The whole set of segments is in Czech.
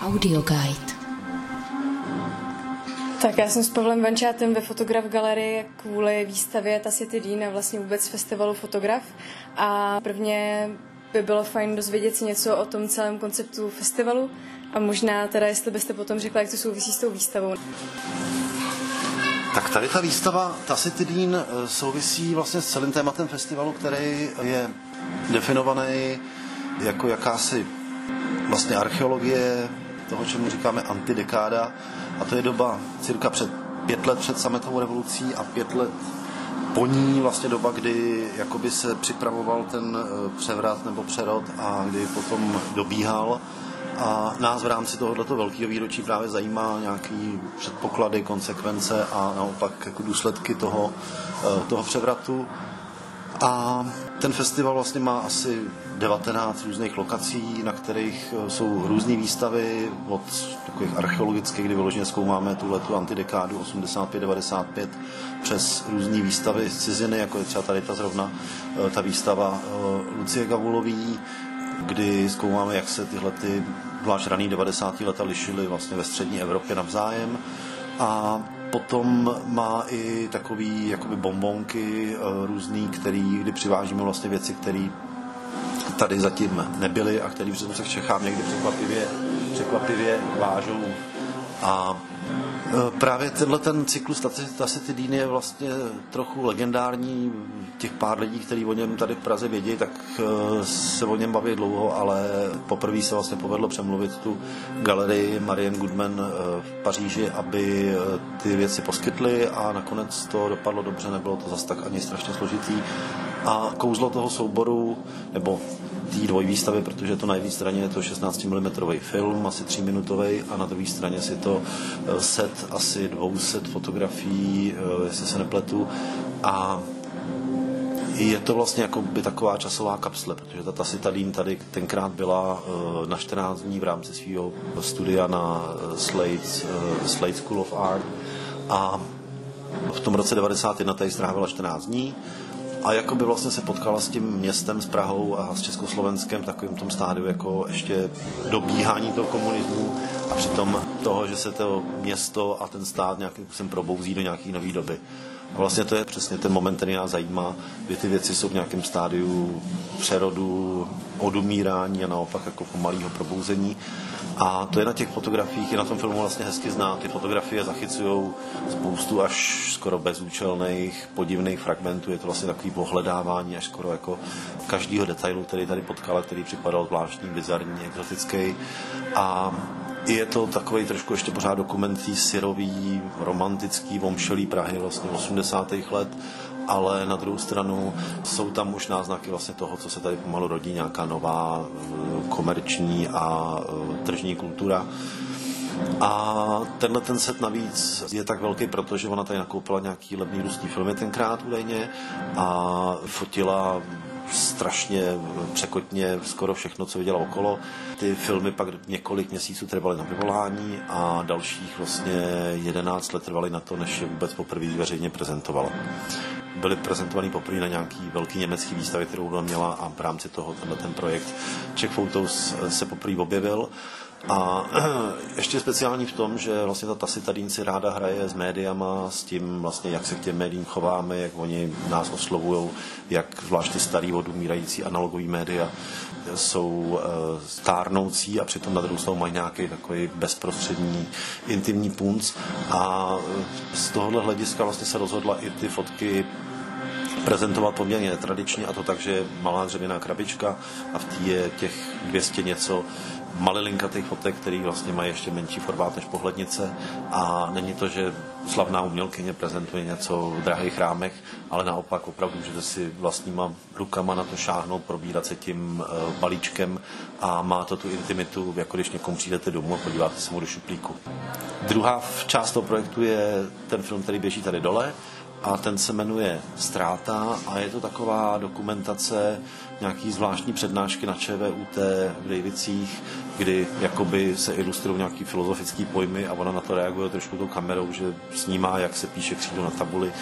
Audio Guide. Tak já jsem s Pavlem Vančátem ve Fotograf galerii kvůli výstavě Ta City Dean a vlastně vůbec festivalu Fotograf. A prvně by bylo fajn dozvědět si něco o tom celém konceptu festivalu a možná teda, jestli byste potom řekla, jak to souvisí s tou výstavou. Tak tady ta výstava Ta City Dean eh, souvisí vlastně s celým tématem festivalu, který je definovaný jako jakási vlastně archeologie toho, čemu říkáme antidekáda, a to je doba cirka před pět let před sametovou revolucí a pět let po ní vlastně doba, kdy jakoby se připravoval ten eh, převrat nebo přerod a kdy potom dobíhal. A nás v rámci tohoto velkého výročí právě zajímá nějaký předpoklady, konsekvence a naopak jako důsledky toho, eh, toho převratu. A ten festival vlastně má asi 19 různých lokací, na kterých eh, jsou různé výstavy od takových archeologických, kdy vyloženě zkoumáme tu letu antidekádu 85-95 přes různé výstavy z ciziny, jako je třeba tady ta zrovna eh, ta výstava eh, Lucie Gavulový, kdy zkoumáme, jak se tyhle ty zvlášť raný 90. leta lišily vlastně ve střední Evropě navzájem. A Potom má i takový jakoby bombonky eh, různý, který, kdy přivážíme vlastně věci, které tady zatím nebyly a které se v Čechách někdy překvapivě, překvapivě vážou. A právě tenhle ten cyklus Tacity Dean je vlastně trochu legendární. Těch pár lidí, kteří o něm tady v Praze vědí, tak eh, se o něm baví dlouho, ale poprvé se vlastně povedlo přemluvit tu galerii Marian Goodman eh, v Paříži, aby ty věci poskytly a nakonec to dopadlo dobře, nebylo to zas tak ani strašně složitý. A kouzlo toho souboru, nebo té dvojvýstavy, protože to na jedné straně je to 16 mm film, asi 3 minutový, a na druhé straně si to eh, set asi 200 fotografií, eh, jestli se nepletu. A je to vlastně jako by taková časová kapsle, protože ta Citadine tady tenkrát byla eh, na 14 dní v rámci svého studia na Slade, Slade School of Art a v tom roce 91 tady strávila 14 dní a jako by vlastně se potkala s tím městem, s Prahou a s Československem v takovém tom stádiu jako ještě dobíhání toho komunismu a přitom toho, že se to město a ten stát nějakým způsobem probouzí do nějaké nové doby. A vlastně to je přesně ten moment, který nás zajímá, kdy ty věci jsou v nějakém stádiu přerodu, odumírání a naopak jako pomalého probouzení. A to je na těch fotografiích, i na tom filmu vlastně hezky zná. Ty fotografie zachycují spoustu až skoro bezúčelných, podivných fragmentů. Je to vlastně takový pohledávání až skoro jako každého detailu, který tady potkala, který připadal zvláštní, bizarní, exotický. A je to takový trošku ještě pořád dokument syrový, romantický, vomšelý Prahy vlastně 80. let, ale na druhou stranu jsou tam už náznaky vlastně toho, co se tady pomalu rodí, nějaká nová eh, komerční a eh, tržní kultura. A tenhle ten set navíc je tak velký, protože ona tady nakoupila nějaký levný ruský filmy tenkrát údajně a fotila strašně překotně skoro všechno, co viděla okolo. Ty filmy pak několik měsíců trvaly na vyvolání a dalších vlastně 11 let trvaly na to, než je vůbec poprvé veřejně prezentovala byly prezentovaný poprvé na nějaký velký německý výstavě, kterou ona měla a v rámci toho tenhle ten projekt Czech Photos se poprvé objevil. A ještě speciální v tom, že vlastně ta Tacitadín si ráda hraje s médiama, s tím vlastně, jak se k těm médiím chováme, jak oni nás oslovují, jak zvlášť ty starý odumírající analogové média jsou eh, stárnoucí a přitom na druhou stranu mají nějaký takový bezprostřední intimní punc. A eh, z tohohle hlediska vlastně se rozhodla i ty fotky prezentovat poměrně tradičně a to tak, že je malá dřevěná krabička a v té je těch 200 něco malilinkatých fotek, který vlastně mají ještě menší formát než pohlednice a není to, že slavná umělkyně prezentuje něco v drahých rámech, ale naopak opravdu můžete si vlastníma rukama na to šáhnout, probírat se tím uh, balíčkem a má to tu intimitu, jako když někomu přijdete domů a podíváte se mu do šuplíku. Druhá část toho projektu je ten film, který běží tady dole, a ten se jmenuje Stráta a je to taková dokumentace nějaký zvláštní přednášky na ČVUT v Dejvicích, kdy jakoby se ilustrují nějaký filozofický pojmy a ona na to reaguje trošku tou kamerou, že snímá, jak se píše křídlo na tabuli,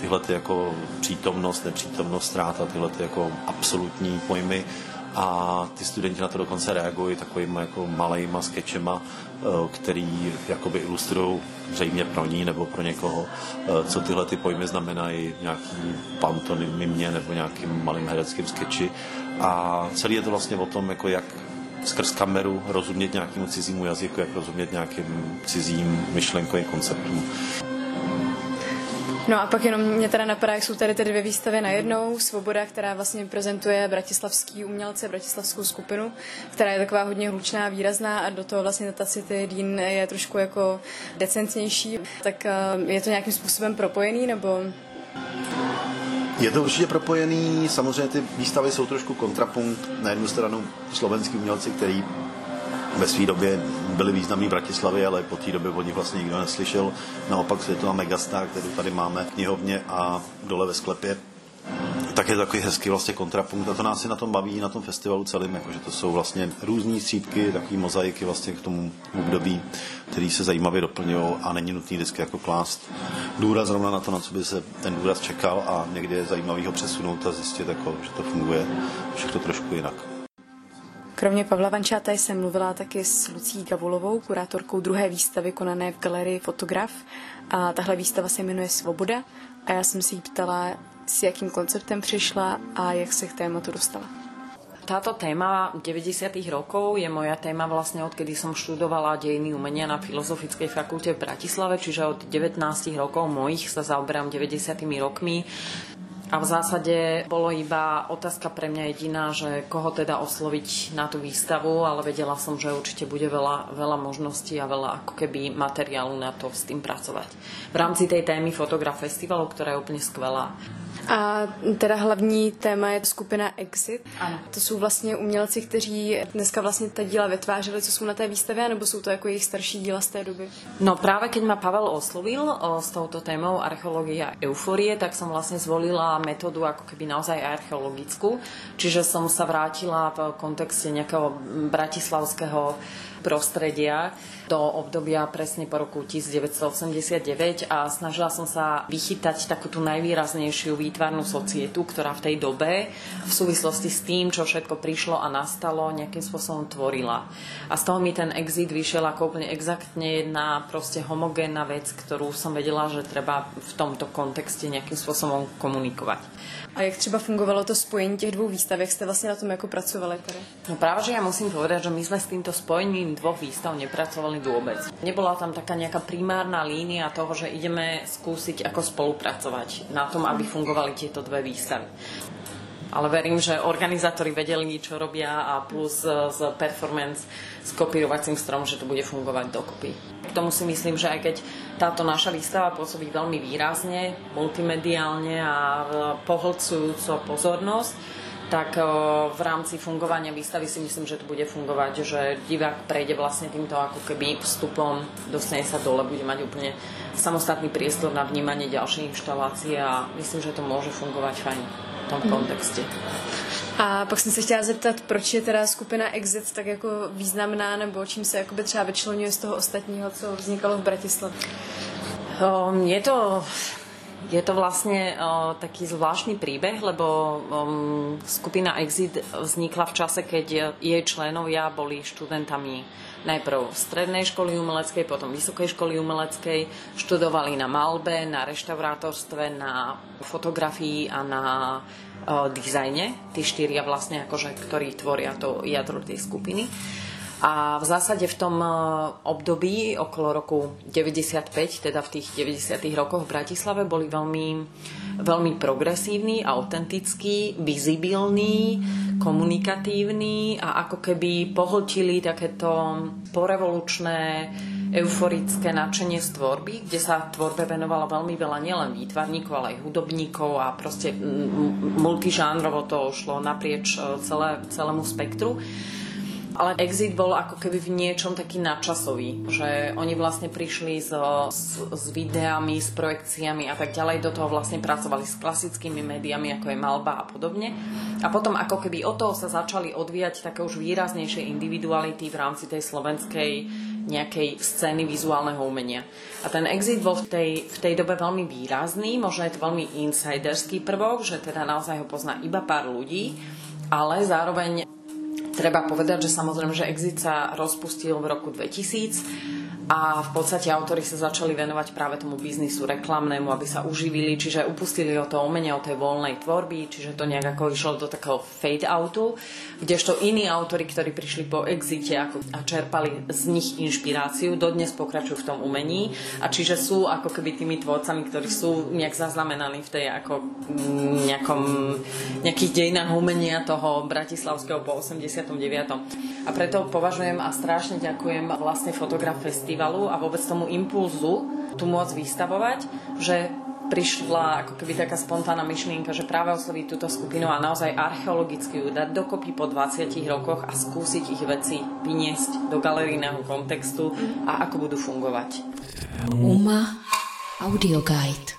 tyhle ty jako přítomnost, nepřítomnost, ztráta, tyhle ty jako absolutní pojmy. A ty studenti na to dokonce reagují takovými jako malejma sketchema, eh, který jakoby ilustrují zřejmě pro ní nebo pro někoho, eh, co tyhle ty pojmy znamenají nějaký pantonymně nebo nějakým malým hereckým sketchi. A celý je to vlastně o tom, jako jak skrz kameru rozumět nějakému cizímu jazyku, jak rozumět nějakým cizím myšlenkovým konceptům. No a pak jenom mě teda napadá, jak jsou tady ty dvě výstavy na jednou. Svoboda, která vlastně prezentuje bratislavský umělce, bratislavskou skupinu, která je taková hodně hlučná, výrazná a do toho vlastně ta City Dean je trošku jako decentnější. Tak eh, je to nějakým způsobem propojený nebo je to určitě propojený, samozřejmě ty výstavy jsou trošku kontrapunkt. Na jednu stranu slovenský umělci, který ve své době byli významní v Bratislavě, ale po té době o nich vlastně nikdo neslyšel. Naopak světová megastar, kterou tady máme v knihovně a dole ve sklepě, tak je to takový hezký vlastně kontrapunkt a to nás i na tom baví, na tom festivalu celým, jakože to jsou vlastně různé střípky, takové mozaiky vlastně k tomu období, který se zajímavě doplňují a není nutný vždycky jako klást důraz zrovna na to, na co by se ten důraz čekal a někdy je zajímavý ho přesunout a zjistit, jako, že to funguje všechno trošku jinak. Kromě Pavla Vančáta jsem mluvila taky s Lucí Gavulovou, kurátorkou druhé výstavy konané v galerii Fotograf. A tahle výstava se jmenuje Svoboda a já jsem si jí ptala, s jakým konceptem přišla a jak se k tématu dostala. Táto téma 90. rokov je moja téma vlastne odkedy som študovala dejiny umenia na Filozofickej fakulte v Bratislave, čiže od 19 rokov mojich sa zaoberám 90. rokmi. A v zásade bolo iba otázka pre mňa jediná, že koho teda osloviť na tú výstavu, ale vedela som, že určite bude veľa, veľa možností a veľa ako keby materiálu na to s tým pracovať. V rámci tej témy Fotograf Festivalu, ktorá je úplne skvelá. A teda hlavní téma je skupina Exit. Ano. To jsou vlastně umělci, kteří dneska vlastně ta díla vytvářeli, co jsou na té výstavě, nebo jsou to jako jejich starší díla z té doby? No práve keď ma Pavel oslovil o, s touto témou archeológia a euforie, tak som vlastne zvolila metódu ako keby naozaj archeologickú. Čiže som sa vrátila v kontexte nejakého bratislavského prostredia do obdobia presne po roku 1989 a snažila som sa vychytať takú tú najvýraznejšiu výtvarnú societu, ktorá v tej dobe v súvislosti s tým, čo všetko prišlo a nastalo, nejakým spôsobom tvorila. A z toho mi ten exit vyšiel ako úplne exaktne jedna proste homogénna vec, ktorú som vedela, že treba v tomto kontexte nejakým spôsobom komunikovať. A jak třeba fungovalo to spojení těch dvou výstav? Jak jste vlastně na tom jako pracovali tady? No práve, že ja musím povedať, že my sme s týmto spojením dvoch výstav nepracovali vôbec. Nebola tam taká nejaká primárna línia toho, že ideme skúsiť ako spolupracovať na tom, aby fungovali tieto dve výstavy ale verím, že organizátori vedeli, čo robia a plus z performance s kopírovacím strom, že to bude fungovať dokopy. K tomu si myslím, že aj keď táto naša výstava pôsobí veľmi výrazne, multimediálne a pohlcujúco pozornosť, tak v rámci fungovania výstavy si myslím, že to bude fungovať, že divák prejde vlastne týmto ako keby vstupom, dostane sa dole, bude mať úplne samostatný priestor na vnímanie ďalšej inštalácie a myslím, že to môže fungovať fajn v tom kontexte. A pak jsem se chtěla zeptat, proč je teda skupina Exit tak jako významná, nebo čím se jakoby třeba vyčlenuje z toho ostatního, co vznikalo v Bratislavě? Um, je to je to vlastne uh, taký zvláštny príbeh, lebo um, skupina Exit vznikla v čase, keď jej členovia boli študentami najprv strednej školy umeleckej, potom vysokej školy umeleckej, študovali na malbe, na reštaurátorstve, na fotografii a na uh, dizajne. Tí štyria vlastne, akože, ktorí tvoria to jadro tej skupiny. A v zásade v tom e, období okolo roku 95, teda v tých 90. rokoch v Bratislave boli veľmi, veľmi progresívni, autentickí, vizibilní, komunikatívni a ako keby pohltili takéto porevolučné euforické nadšenie z tvorby, kde sa tvorbe venovala veľmi veľa nielen výtvarníkov, ale aj hudobníkov a proste multižánrovo to šlo naprieč e, celé, celému spektru ale Exit bol ako keby v niečom taký nadčasový, že oni vlastne prišli s, s, s videami, s projekciami a tak ďalej, do toho vlastne pracovali s klasickými médiami, ako je malba a podobne. A potom ako keby od toho sa začali odvíjať také už výraznejšie individuality v rámci tej slovenskej nejakej scény vizuálneho umenia. A ten exit bol v tej, v tej dobe veľmi výrazný, možno je to veľmi insiderský prvok, že teda naozaj ho pozná iba pár ľudí, ale zároveň Treba povedať, že samozrejme, že Exit sa rozpustil v roku 2000 a v podstate autori sa začali venovať práve tomu biznisu reklamnému, aby sa uživili, čiže upustili o to umenie, o tej voľnej tvorby, čiže to nejak ako išlo do takého fade outu, kdežto iní autori, ktorí prišli po exite ako, a čerpali z nich inšpiráciu, dodnes pokračujú v tom umení a čiže sú ako keby tými tvorcami, ktorí sú nejak zaznamenaní v tej ako mm, nejakom, nejakých dejinách umenia toho bratislavského po 89. A preto považujem a strašne ďakujem vlastne fotograf festivalu a vôbec tomu impulzu tu môcť vystavovať, že prišla ako keby taká spontánna myšlienka, že práve osloviť túto skupinu a naozaj archeologicky ju dať dokopy po 20 rokoch a skúsiť ich veci vyniesť do galerijného kontextu a ako budú fungovať. UMA Audioguide